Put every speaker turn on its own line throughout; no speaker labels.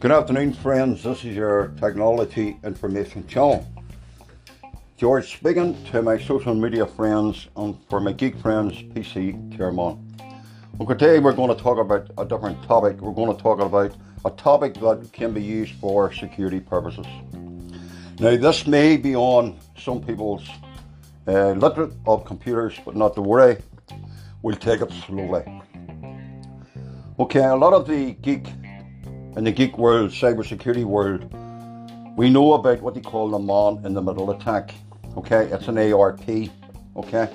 Good afternoon, friends. This is your technology information channel. George speaking to my social media friends and for my geek friends, PC Chairman. Today we're going to talk about a different topic. We're going to talk about a topic that can be used for security purposes. Now, this may be on some people's uh, literate of computers, but not to worry, we'll take it slowly. Okay, a lot of the geek in the geek world, cybersecurity world, we know about what they call the man in the middle attack. Okay, it's an ARP. Okay,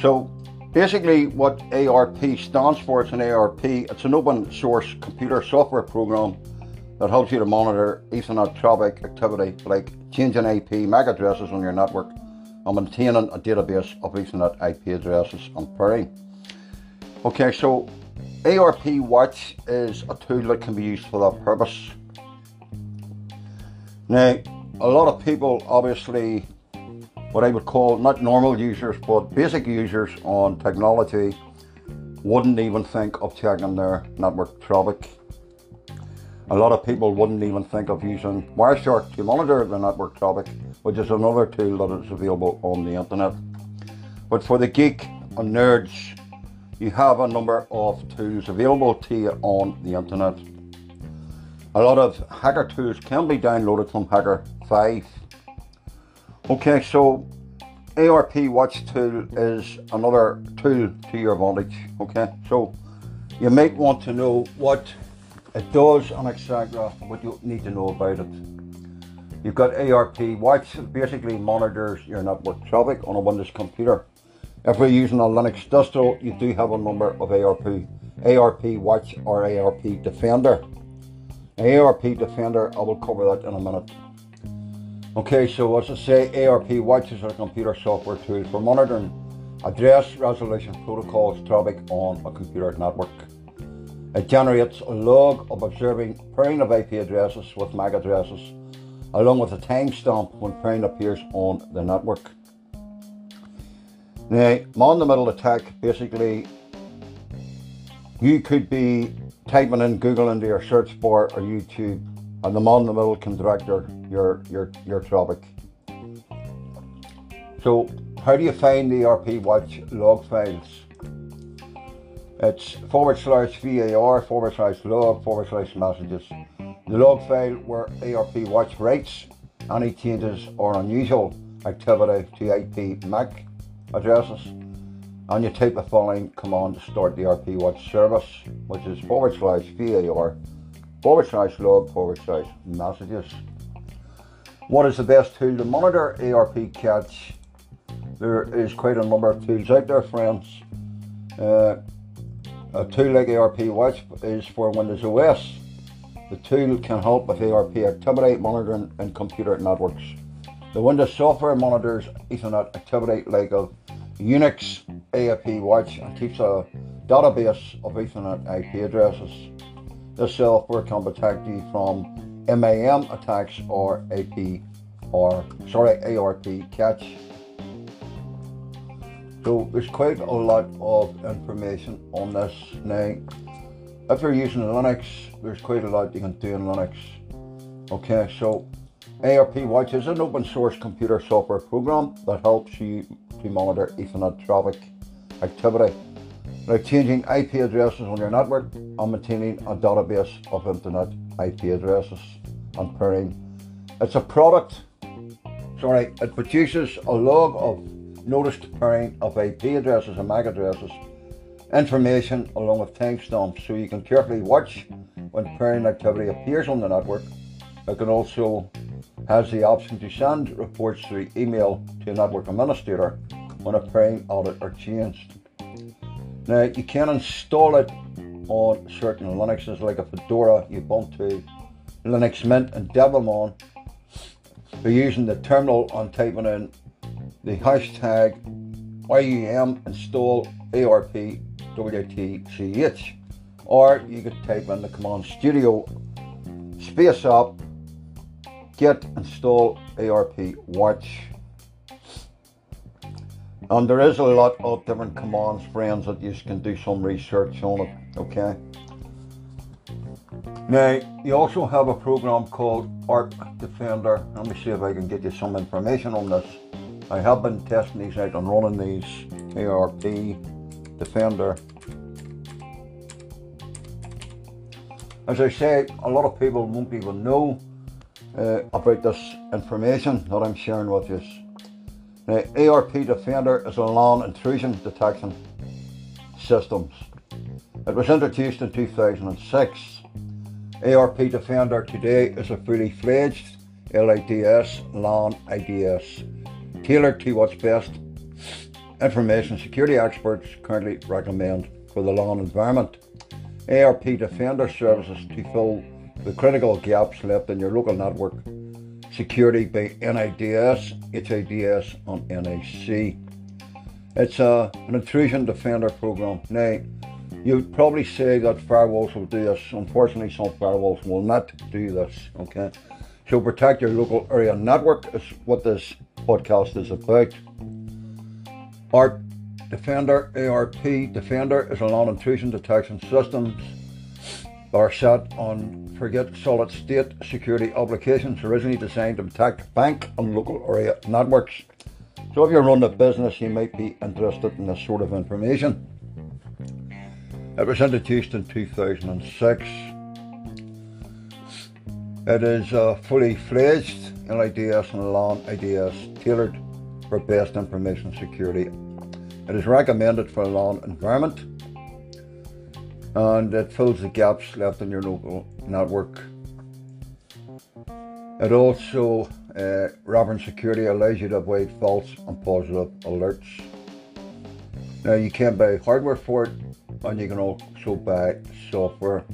so basically, what ARP stands for, it's an ARP. It's an open source computer software program that helps you to monitor Ethernet traffic activity, like changing IP MAC addresses on your network and maintaining a database of Ethernet IP addresses and pairing. Okay, so ARP Watch is a tool that can be used for that purpose. Now, a lot of people, obviously, what I would call not normal users, but basic users on technology, wouldn't even think of checking their network traffic. A lot of people wouldn't even think of using Wireshark to monitor the network traffic, which is another tool that is available on the internet. But for the geek and nerds, you have a number of tools available to you on the internet. A lot of hacker tools can be downloaded from Hacker 5. Okay, so ARP Watch tool is another tool to your advantage. Okay, so you might want to know what it does and exactly what you need to know about it. You've got ARP Watch, basically monitors your network traffic on a Windows computer. If we're using a Linux distro, you do have a number of ARP, ARP Watch or ARP Defender. ARP Defender, I will cover that in a minute. Okay, so as I say, ARP Watch is a computer software tool for monitoring address resolution protocols traffic on a computer network. It generates a log of observing pairing of IP addresses with MAC addresses, along with a timestamp when pairing appears on the network. Now, man the middle attack basically, you could be typing in Google into your search bar or YouTube, and the man in the middle can direct your, your, your, your. So, how do you find the ARP Watch log files? It's forward slash VAR, forward slash log, forward slash messages. The log file where ARP Watch writes any changes or unusual activity to IP MAC addresses and you type the following command to start the ARP Watch service, which is forward slash VAR forward slash log forward slash messages. What is the best tool to monitor ARP catch? There is quite a number of tools out there, friends. Uh, a tool like ARP Watch is for Windows OS. The tool can help with ARP activity monitoring in computer networks. The Windows software monitors Ethernet activity like a Unix ARP Watch and keeps a database of Ethernet IP addresses. This software can protect you from MAM attacks or AP or sorry ARP catch. So there's quite a lot of information on this now. If you're using Linux, there's quite a lot you can do in Linux. Okay, so ARP Watch is an open source computer software program that helps you to monitor Ethernet traffic activity, like changing IP addresses on your network and maintaining a database of Internet IP addresses and pairing. It's a product, sorry, it produces a log of noticed pairing of IP addresses and MAC addresses, information along with timestamps so you can carefully watch when pairing activity appears on the network. It can also has the option to send reports through email to a network administrator when a pairing audit are changed. Now you can install it on certain Linuxes like a Fedora, Ubuntu, Linux Mint and Debian by using the terminal and typing in the hashtag YUM install ARP WTCH or you could type in the command studio space up get install ARP watch and there is a lot of different commands friends that you can do some research on it okay Now, you also have a program called ARP Defender. Let me see if I can get you some information on this. I have been testing these out and running these ARP Defender. As I say, a lot of people won't even know uh, about this information that I'm sharing with you. Now, ARP Defender is a LAN intrusion detection systems. It was introduced in 2006 ARP Defender today is a fully fledged LIDS LAN IDS, tailored to what's best information security experts currently recommend for the LAN environment. ARP Defender services to fill the critical gaps left in your local network security by NIDS, HIDS, and NIC. It's a, an intrusion defender program. Now, You'd probably say that firewalls will do this. Unfortunately, some firewalls will not do this. Okay, so protect your local area network is what this podcast is about. ARP Defender, ARP Defender is a LAN intrusion detection systems that are set on forget solid state security applications originally designed to protect bank and local area networks. So if you run a business, you might be interested in this sort of information. It was introduced in 2006. It is a fully fledged in LIDS and LAN IDS tailored for best information security. It is recommended for LAN environment and it fills the gaps left in your local network. It also, uh, Security allows you to avoid false and positive alerts. Now, you can buy hardware for it, and you can also buy software.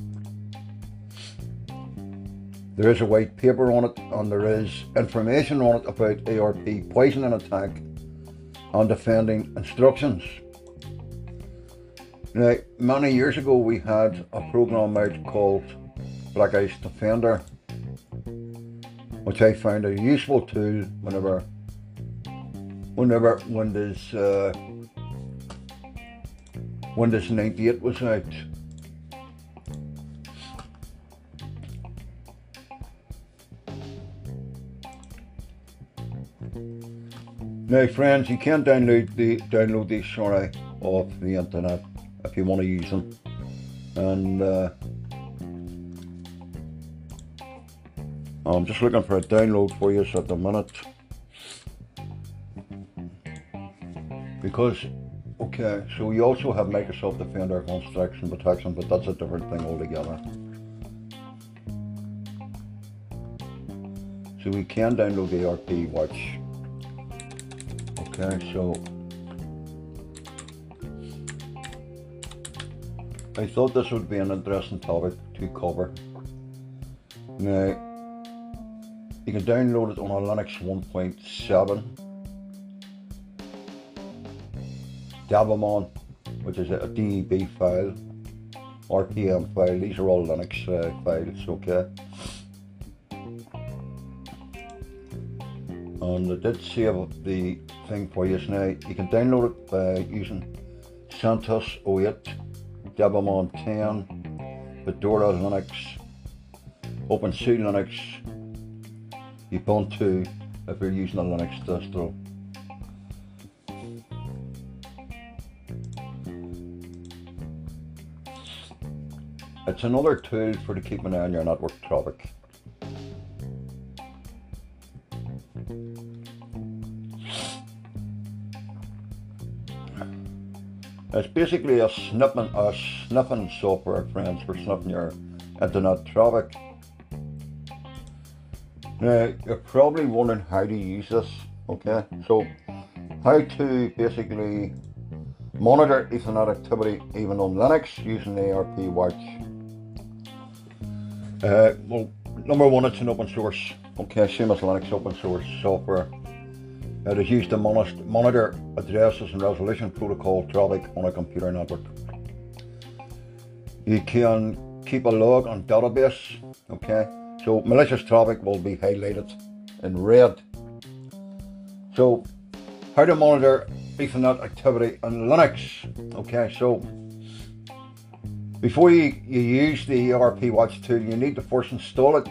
There is a white paper on it and there is information on it about ARP poisoning attack and defending instructions. Now, many years ago we had a program out called Black Ice Defender, which I found a useful tool whenever whenever Windows uh, Windows 98 was out. Now, friends, you can download the download these sorry off the internet if you want to use them, and uh, I'm just looking for a download for you at the minute because Okay, so we also have Microsoft Defender Construction Protection, but that's a different thing altogether. So we can download the ARP Watch. Okay, so I thought this would be an interesting topic to cover. Now, you can download it on a Linux 1.7 Daemon, which is a DEB file, RPM file. These are all Linux uh, files, okay. And I did save the thing for you now. You can download it by using CentOS 08, Debian 10, Fedora Linux, OpenSUSE Linux, Ubuntu if you're using a Linux distro. It's another tool for to keep an eye on your network traffic. It's basically a sniffing, a sniffing software, friends, for sniffing your internet traffic. Now, you're probably wondering how to use this, okay? So, how to basically monitor Ethernet activity even on Linux using ARP Watch. Uh, well, number one, it's an open source. Okay, same as Linux open source software. It is used to monitor addresses and resolution protocol traffic on a computer network. You can keep a log on database. Okay, so malicious traffic will be highlighted in red. So, how to monitor Ethernet activity on Linux? Okay, so Before you, you use the ARP Watch tool, you need to first install it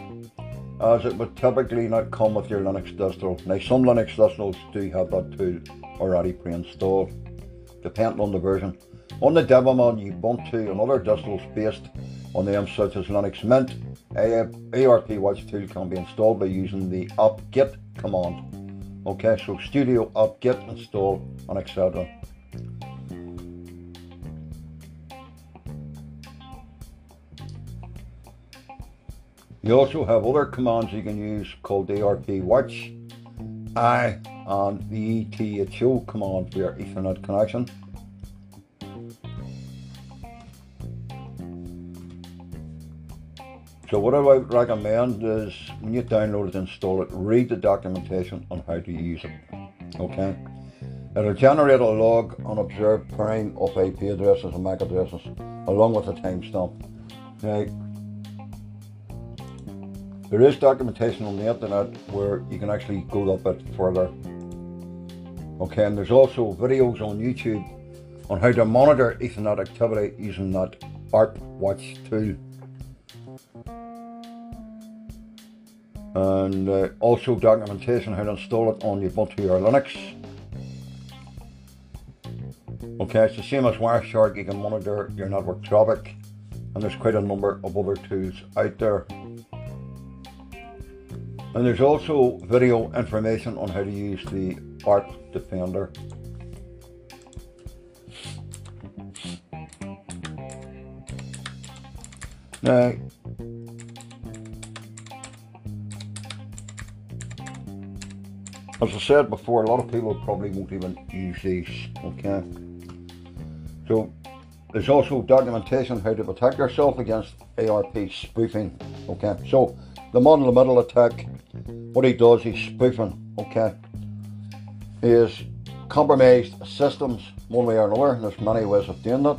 as it would typically not come with your Linux distro. Now some Linux distros do have that tool already pre-installed, depending on the version. On the Debian, Ubuntu and other distros based on them such as Linux Mint, ARP Watch tool can be installed by using the apt-get command. Okay, so studio apt-get install and etc. You also have other commands you can use called ARP Watch, I, and the eth0 command for your Ethernet connection. So what I would recommend is when you download it, and install it, read the documentation on how to use it. Okay? It'll generate a log on observed pairing of IP addresses and MAC addresses along with a timestamp. Now, there is documentation on the internet where you can actually go a bit further. Okay, and there's also videos on YouTube on how to monitor Ethernet activity using that ARP Watch tool. And uh, also documentation how to install it on Ubuntu or Linux. Okay, it's the same as Wireshark, you can monitor your network traffic, and there's quite a number of other tools out there. And there's also video information on how to use the ARP Defender. Now, as I said before, a lot of people probably won't even use these, okay? So, there's also documentation how to protect yourself against ARP spoofing, okay? So, the the middle attack what he does, he's spoofing, okay? Has compromised systems one way or another, and there's many ways of doing that.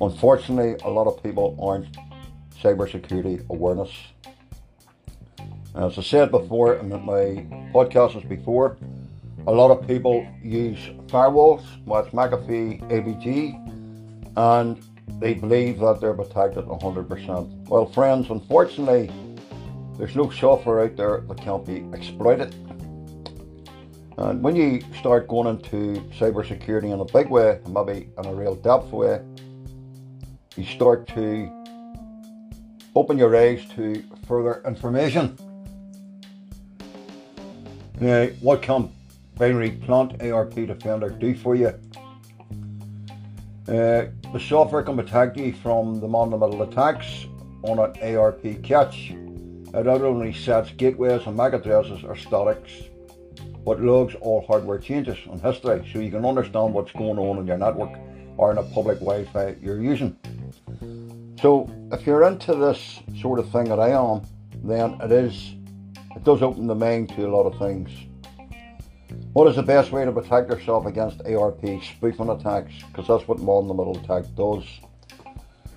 Unfortunately, a lot of people aren't cybersecurity awareness. As I said before in my podcasts before, a lot of people use firewalls with McAfee AVG and they believe that they're protected 100%. Well, friends, unfortunately, there's no software out there that can't be exploited. And when you start going into cybersecurity in a big way, maybe in a real depth way, you start to open your eyes to further information. Now, what can Binary Plant ARP Defender do for you? Uh, the software can protect you from the man-in-the-middle attacks on an ARP catch. It not only sets gateways and MAC addresses or statics, but logs all hardware changes and history so you can understand what's going on in your network or in a public Wi-Fi you're using. So if you're into this sort of thing that I am, then it is it does open the mind to a lot of things. What is the best way to protect yourself against ARP spoofing attacks? Because that's what the middle attack does.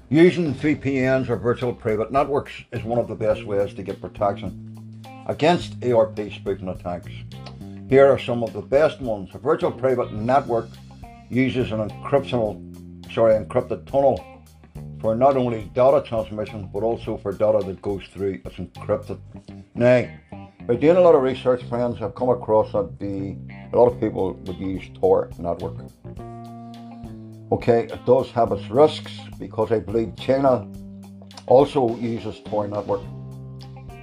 Using VPNs or virtual private networks is one of the best ways to get protection against ARP spoofing attacks. Here are some of the best ones. A virtual private network uses an encryption, sorry, encrypted tunnel for not only data transmission but also for data that goes through it's encrypted. Now, by doing a lot of research, friends, I've come across that the a lot of people would use Tor network. Okay, it does have its risks because I believe China also uses Tor network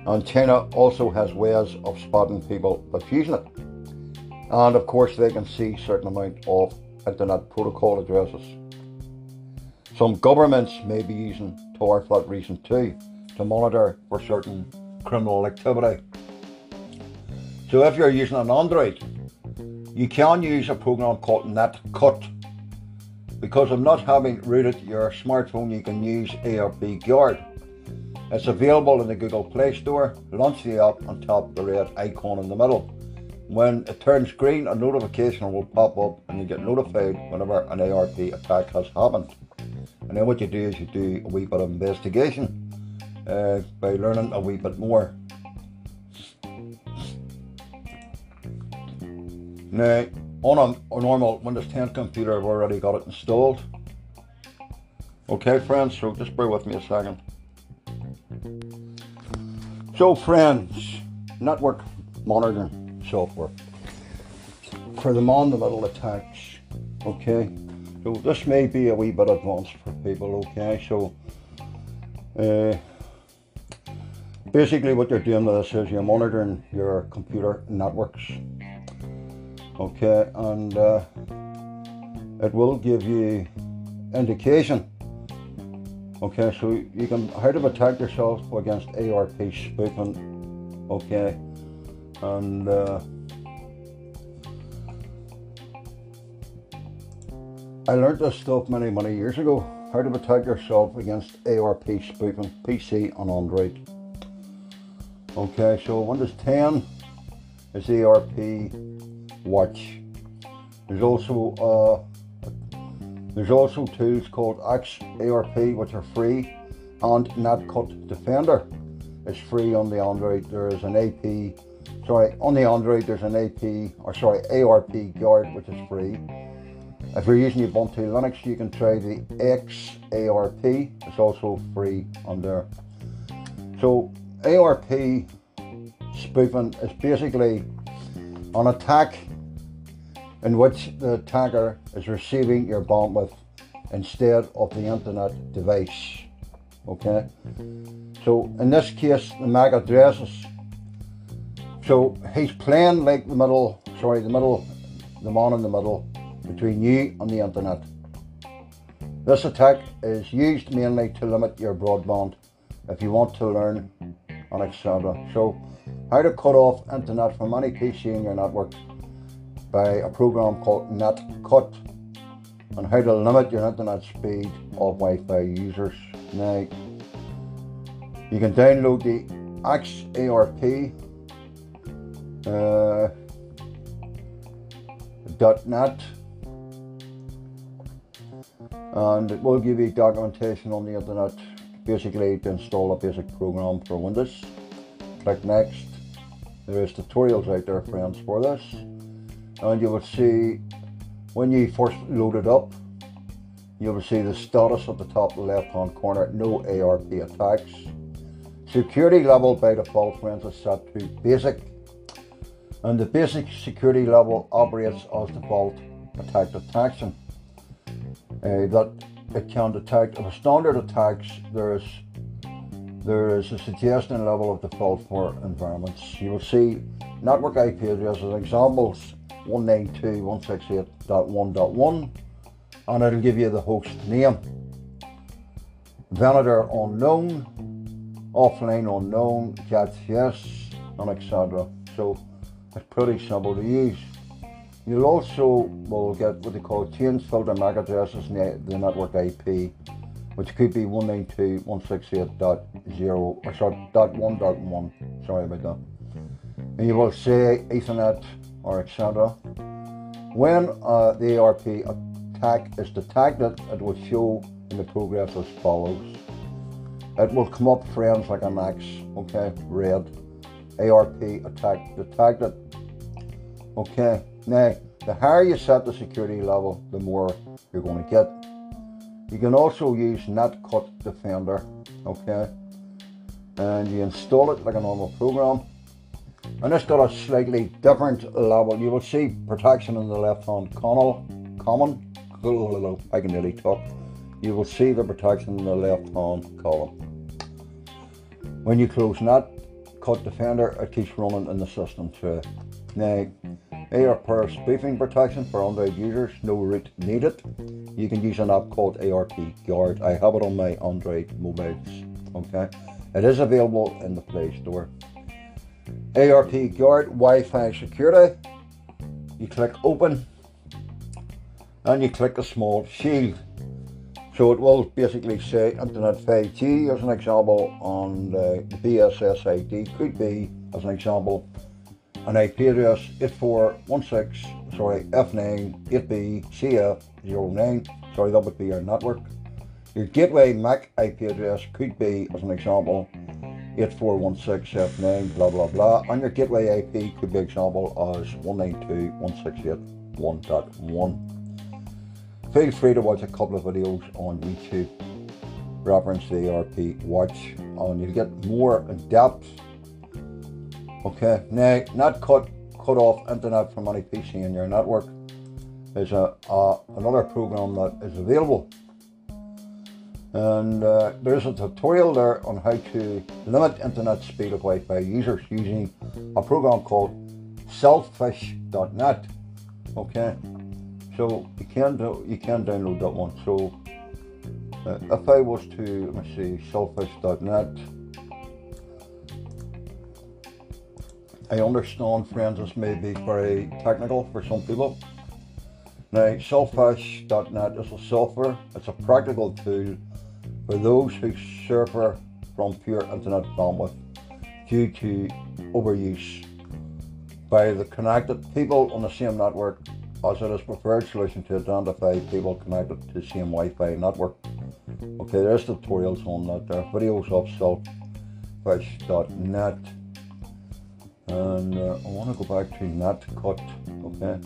and China also has ways of spotting people that using it. And of course they can see certain amount of internet protocol addresses. Some governments may be using Tor for that reason too, to monitor for certain criminal activity. So if you're using an Android, you can use a program called NetCut because of not having rooted your smartphone, you can use ARP Guard. It's available in the Google Play Store. Launch the app and tap the red icon in the middle. When it turns green, a notification will pop up and you get notified whenever an ARP attack has happened. And then what you do is you do a wee bit of investigation uh, by learning a wee bit more. Now, on a, a, normal Windows 10 computer, I've already got it installed. Okay, friends, so just bear with me a second. So, friends, network monitoring software for the man the middle attacks. Okay, so this may be a wee bit advanced for people. Okay, so uh, basically, what you're doing with this is you're monitoring your computer networks. Okay, and uh, it will give you indication Okay, so you can how to protect yourself against ARP spoofing. Okay, and uh, I learned this stuff many many years ago. How to protect yourself against ARP spoofing, PC and Android. Okay, so Windows 10 is ARP Watch. There's also uh, there's also tools called XARP, which are free, and NetCut Defender is free on the Android. There's an AP, sorry, on the Android there's an AP, or sorry, ARP Guard, which is free. If you're using Ubuntu Linux, you can try the XARP. It's also free on there. So ARP spoofing is basically an attack in which the attacker is receiving your bandwidth instead of the internet device. Okay, so in this case, the MAC addresses. So he's playing like the middle, sorry, the middle, the man in the middle between you and the internet. This attack is used mainly to limit your broadband if you want to learn and etc. So, how to cut off internet from any PC in your network by a program called NetCut on how to limit your internet speed of Wi-Fi users. Now, you can download the XARP uh, .net and it will give you documentation on the internet basically to install a basic program for Windows. Click next. There is tutorials out there friends for this and you will see when you first load it up you will see the status at the top left hand corner no ARP attacks. Security level by default friends is set to basic. And the basic security level operates as default attack detection. Uh, that it can detect a standard attacks there is there is a suggestion level of default for environments. You will see network IP addresses examples 192.168.1.1 and it'll give you the host name. Vendor unknown, offline unknown, cats yes, and etc. So it's pretty simple to use. You'll also will get what they call change filter MAC addresses the network IP, which could be 192.168.0 or sorry, .1.1. Sorry about that. And you will say Ethernet or etc. When uh, the ARP attack is detected, it will show in the progress as follows. It will come up frames like an X, okay, red. ARP attack detected. Okay, now the higher you set the security level, the more you're going to get. You can also use NetCut Defender, okay, and you install it like a normal program and this got a slightly different level. You will see protection in the left hand column, common, I can nearly talk. You will see the protection in the left hand column. When you close that cut defender, it keeps running in the system too. Now, ARP spoofing protection for Android users, no root needed. You can use an app called ARP Guard. I have it on my Android mobiles. Okay, it is available in the Play Store. ARP Guard Wi-Fi security. You click open and you click a small shield. So it will basically say Internet 5G as an example on the uh, BSS ID could be as an example an IP address 8416 sorry F9 8B CF09 sorry that would be your network. Your gateway MAC IP address could be as an example 8416F9, blah blah blah, On your gateway IP could be example as 192.168.1.1. Feel free to watch a couple of videos on YouTube reference the ARP watch and you get more in depth. Okay, now not cut cut off internet from any PC in your network is a, a another program that is available and uh, there's a tutorial there on how to limit internet speed of Wi-Fi users using a program called selfish.net okay? So you can do, you can download that one. So uh, if I was to let me see selfish.net I understand friends this may be very technical for some people. Now selfish.net is a software it's a practical tool for those who suffer from pure internet bandwidth due to overuse by the connected people on the same network as it is preferred solution to identify people connected to the same Wi-Fi network. Okay, there's tutorials on that. There, videos of selfish.net and uh, I want to go back to netcut, okay,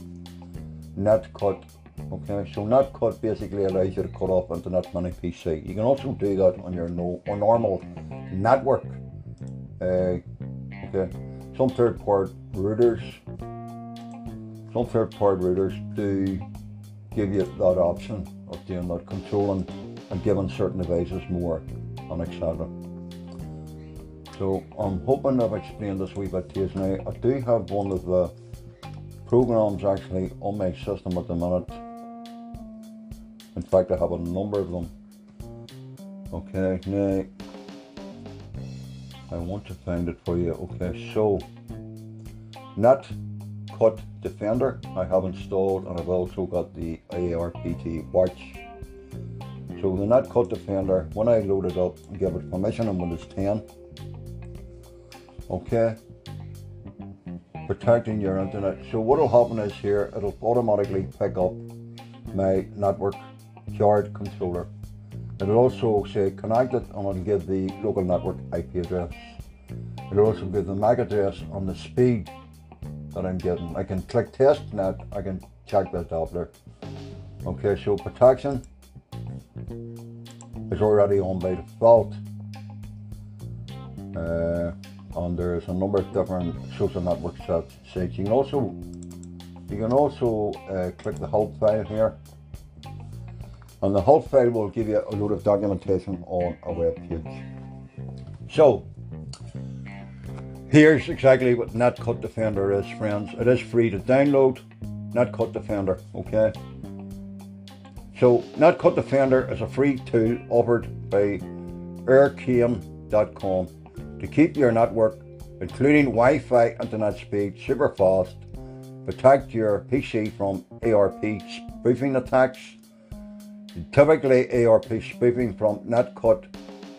netcut Okay, so NetCut basically allows you to cut off into from any PC. You can also do that on your no or normal network. Uh, okay, some third-party routers, some third-party routers do give you that option of doing that, controlling and giving certain devices more, and etc. So I'm hoping I've explained this wee bit to you now. I do have one of the programs actually on my system at the minute in fact, I have a number of them. Okay, now I want to find it for you. Okay, so Net Cut Defender I have installed, and I've also got the ARPT watch. So the Net Cut Defender, when I load it up give it permission on Windows 10, okay, protecting your internet. So what will happen is here, it'll automatically pick up my network card controller. It'll also say connected and it'll give the local network IP address. It'll also give the MAC address on the speed that I'm getting. I can click test net, I can check that Doppler. Okay, so protection is already on by default. Uh, and there's a number of different social network sites. You can also you can also uh, click the help file here and the whole file will give you a load of documentation on a web page. So, here's exactly what NetCut Defender is, friends. It is free to download, NetCut Defender, okay? So, NetCut Defender is a free tool offered by aircam.com to keep your network, including Wi Fi internet speed, super fast, protect your PC from ARP spoofing attacks Typically, ARP spoofing from NetCut,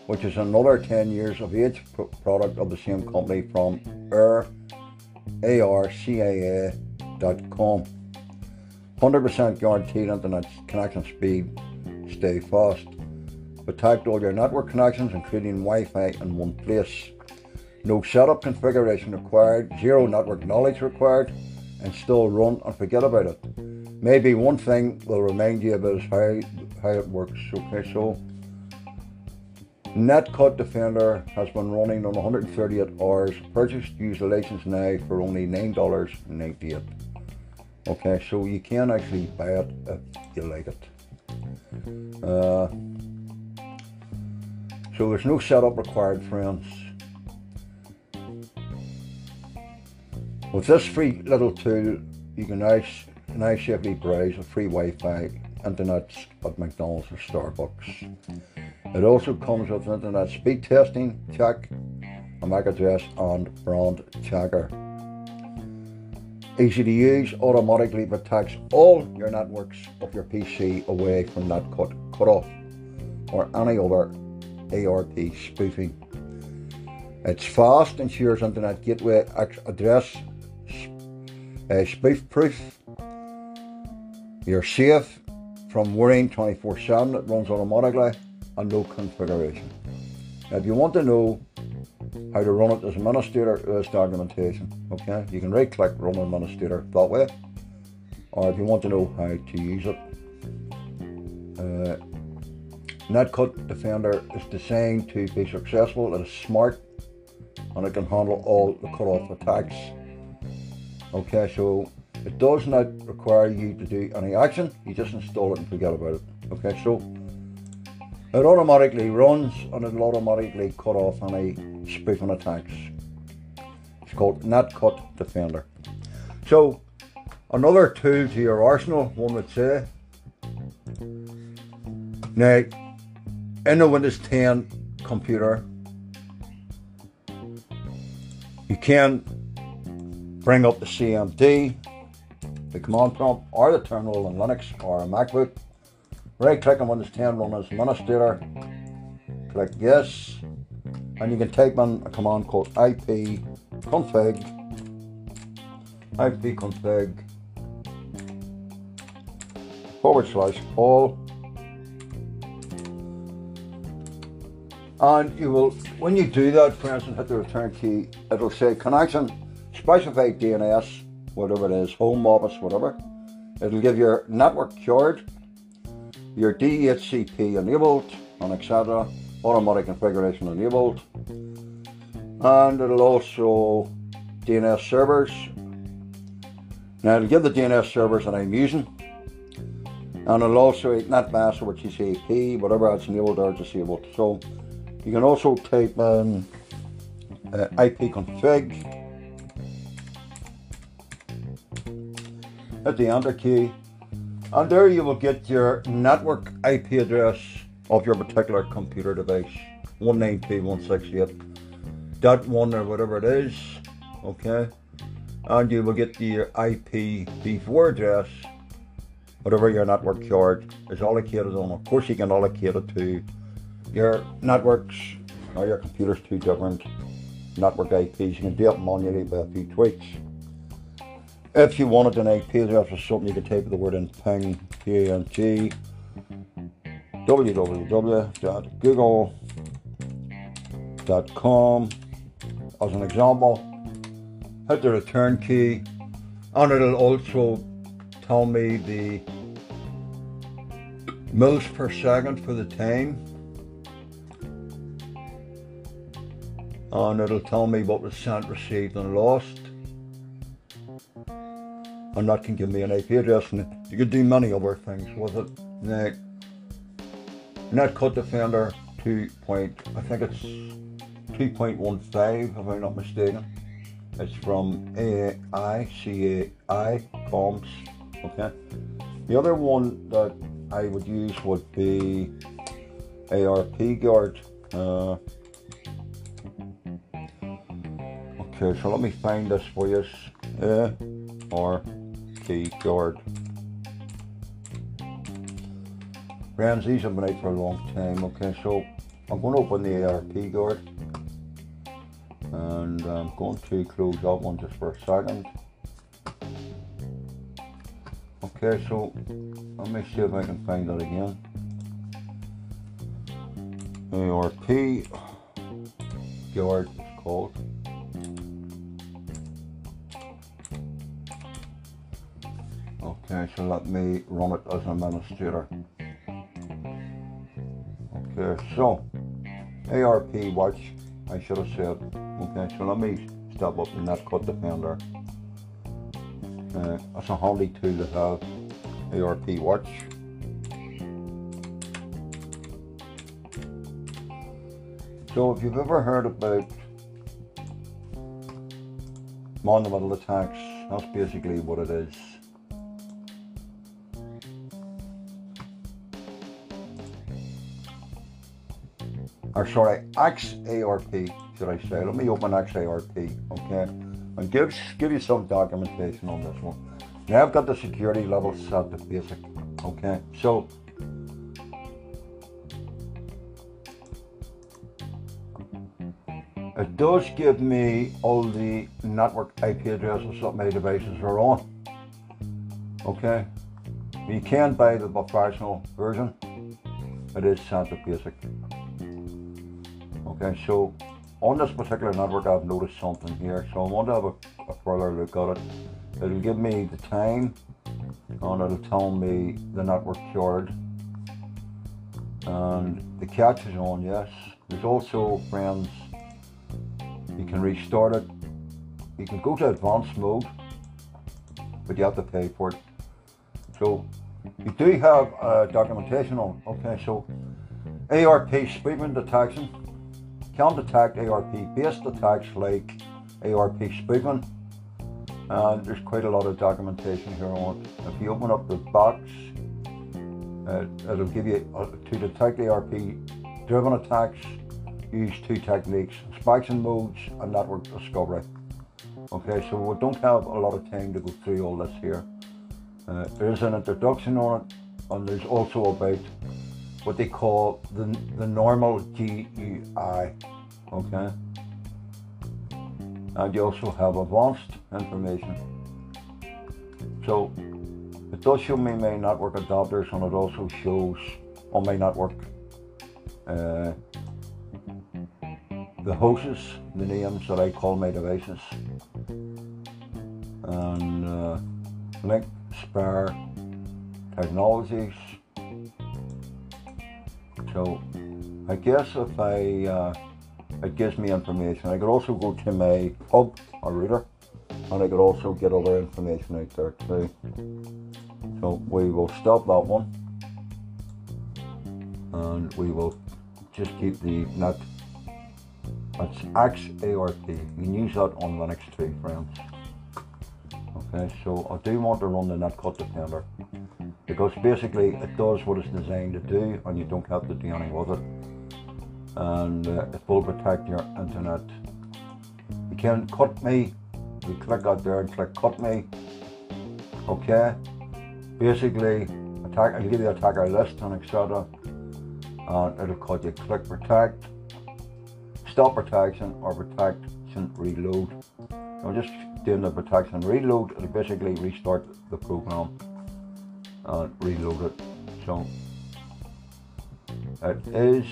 which is another 10 years of age product of the same company from Air, ARCAA.com. 100% guaranteed internet connection speed, stay fast. Protect all your network connections, including Wi Fi, in one place. No setup configuration required, zero network knowledge required, and still run and forget about it. Maybe one thing will remind you about how how it works. Okay, so NetCut Defender has been running on 138 hours. purchased use the license now for only $9.98. Okay, so you can actually buy it if you like it. Uh, so there's no setup required, friends. With this free little tool, you can now, now safely browse a free Wi-Fi internet at McDonald's or Starbucks. It also comes with internet speed testing, check, a MAC address and brand checker. Easy to use, automatically protects all your networks of your PC away from that cut, cut off or any other ARP spoofing. It's fast, ensures internet gateway address uh, spoof proof. You're safe from worrying 24 7. It runs automatically and no configuration. Now, if you want to know how to run it as administrator, there's documentation. Okay, you can right click run administrator that way, or if you want to know how to use it, uh, NetCut Defender is designed to be successful. It is smart and it can handle all the cut-off attacks. Okay, so it does not require you to do any action. You just install it and forget about it. Okay, so it automatically runs and it'll automatically cut off any spoofing attacks. It's called NetCut Defender. So another tool to your arsenal, one would say. Now, in the Windows 10 computer, you can bring up the CMD, the command prompt, or the terminal in Linux or a MacBook. Right click on Windows 10, run as administrator, click yes, and you can type in a command called ip config, ip config. Forward slash all. And you will, when you do that, for instance, hit the return key, it'll say connection, specified DNS, whatever it is, home office, whatever. It'll give your network cured, your DHCP enabled, and etc. Automatic configuration enabled. And it'll also DNS servers. Now it'll give the DNS servers that I'm using. And it'll also NetMask, is AP, whatever it's enabled or disabled. So you can also type in uh, ipconfig, hit the enter key, and there you will get your network IP address of your particular computer device 192.168.1 or whatever it is, okay, and you will get the IPv4 address whatever your network card is allocated on. Of course, you can allocate it to your networks or your computer's two different network IPs. You can do it manually by a few tweaks. If you wanted an IP address or something, you could type the word in ping, P-A-N-G, www.google.com as an example. Hit the return key and it'll also tell me the mils per second for the time and it'll tell me what was sent, received, and lost. And that can give me an IP address, and you can do many other things with it. Now, NetCut Defender 2. Point, I think it's 2.15, if I'm not mistaken. It's from AI, CAI, Comms. Okay. The other one that I would use would be ARP Guard. Uh, Okay, so let me find this for you. Uh, or keyboard. Friends, these have been out for a long time. Okay, so I'm going to open the ARP guard and I'm going to close that one just for a second. Okay, so let me see if I can find that again. ARP guard is called. Okay, so let me run it as an administrator. Okay, so ARP watch, I should have said. Okay, so let me step up in NetCut Defender. Uh, that's a handy tool to have, ARP watch. So if you've ever heard about man-in-the-middle attacks, that's basically what it is. Or sorry, XARP, should I say. Let me open XARP, okay? And give, give you some documentation on this one. Now I've got the security level set to basic, okay? So, it does give me all the network IP addresses that my devices are on, okay? You can buy the professional version. It is set to basic. Okay, so on this particular network I've noticed something here, so I want to have a, a further look at it. It'll give me the time and it'll tell me the network card. And the catch is on, yes. There's also, friends, you can restart it. You can go to advanced mode, but you have to pay for it. So you do have uh, documentation on. Okay, so ARP spoofing detection can detect ARP-based attacks like ARP spoofing. And there's quite a lot of documentation here on it. If you open up the box, uh, it'll give you uh, to detect ARP-driven attacks. Use two techniques: inspection modes and network discovery. Okay, so we don't have a lot of time to go through all this here. Uh, there's an introduction on it, and there's also about what they call the, the normal GUI. Okay, and you also have advanced information. So it does show me my network adapters, and it also shows on my network uh, the hosts, the names that I call my devices, and uh, link spare technologies. So I guess if I uh, it gives me information. I could also go to my hub or router and I could also get other information out there too. So we will stop that one and we will just keep the net. That's XARP. You can use that on Linux too, friends. Okay, so I do want to run the NetCut Defender because basically it does what it's designed to do and you don't have to do anything with it. And uh, it will protect your internet. You can cut me. You click out there and click cut me. Okay. Basically, attack. I'll give you the attacker list and etc. And it'll cut you. Click protect, stop protection, or protection reload. I'm just doing the protection reload. It'll basically restart the program and reload it. So it is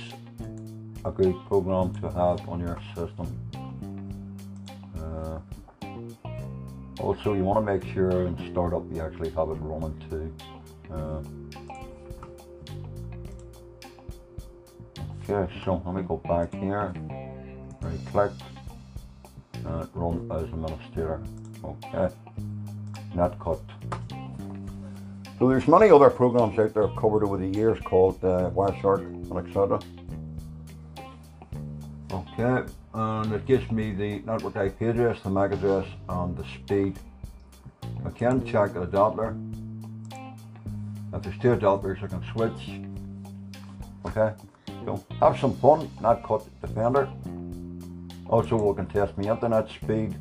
a good program to have on your system. Uh, also, you want to make sure in startup you actually have it running too. Uh, okay, so let me go back here. Right click and run as administrator. Okay, NetCut. So there's many other programs out there covered over the years called uh, Wireshark and etc. Okay, and it gives me the network IP address, the MAC address, and the speed. I can check the Doppler. If there's two Dopplers, I can switch. Okay, so have some fun, NetCut Defender. Also, we can test my internet speed,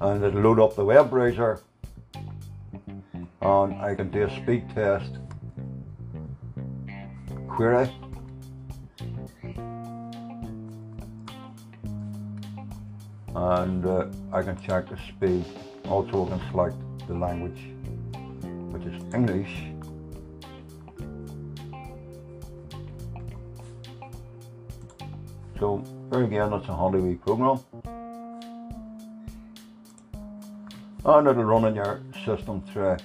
and it'll load up the web browser, and I can do a speed test query. And uh, I can check the speed. Also, I can select the language, which is English. So, there again, that's a wee program. And it'll run your system through.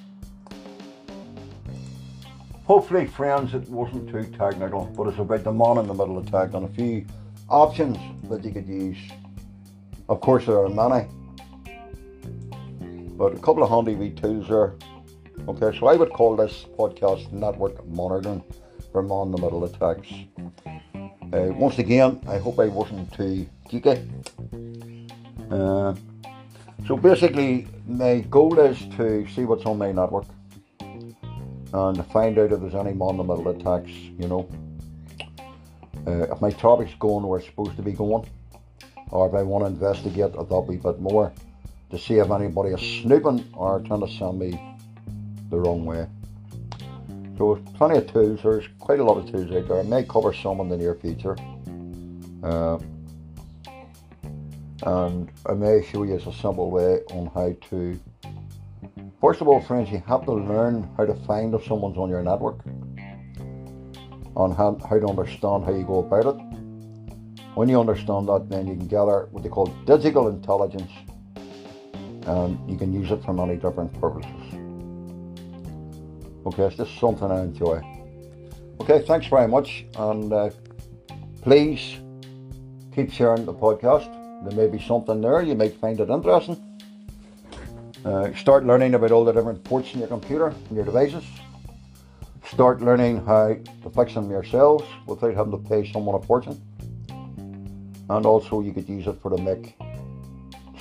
Hopefully, friends, it wasn't too technical, but it's about the man in the middle attack and a few options that you could use of course, there are many, but a couple of handy wee tools there. Okay, so I would call this podcast network monitoring for man the middle attacks. Uh, once again, I hope I wasn't too geeky. Uh, so basically, my goal is to see what's on my network and find out if there's any man the middle attacks. You know, uh, if my traffic's going where it's supposed to be going or if I want to investigate a little bit more to see if anybody is snooping or trying to send me the wrong way. So there's plenty of tools, there's quite a lot of tools out there. I may cover some in the near future. Uh, and I may show you a simple way on how to First of all, friends, you have to learn how to find if someone's on your network, on how, how to understand how you go about it, when you understand that, then you can gather what they call digital intelligence and you can use it for many different purposes. Okay, it's just something I enjoy. Okay, thanks very much, and uh, please keep sharing the podcast. There may be something there you might find it interesting. Uh, start learning about all the different ports in your computer and your devices. Start learning how to fix them yourselves without having to pay someone a fortune. And also, you could use it for the make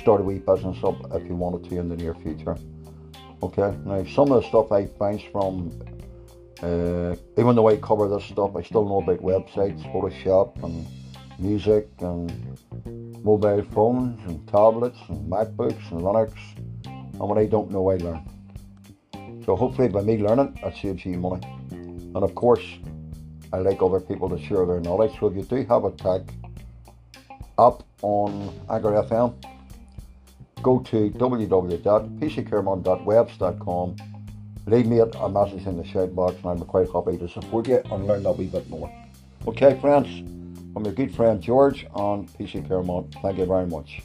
start a wee business up if you wanted to in the near future. Okay, now some of the stuff I find from, uh, even though I cover this stuff, I still know about websites, Photoshop, and music, and mobile phones, and tablets, and MacBooks, and Linux. And what I don't know, I learn. So hopefully, by me learning, that saves you money. And of course, I like other people to share their knowledge. So if you do have a tech app on Anchor FM, go to www.pccaremon.webs.com. Leave me a message in the shout box and I'm quite happy to support you and learn a wee bit more. Okay, friends, I'm your good friend George on PC Caremont. Thank you very much.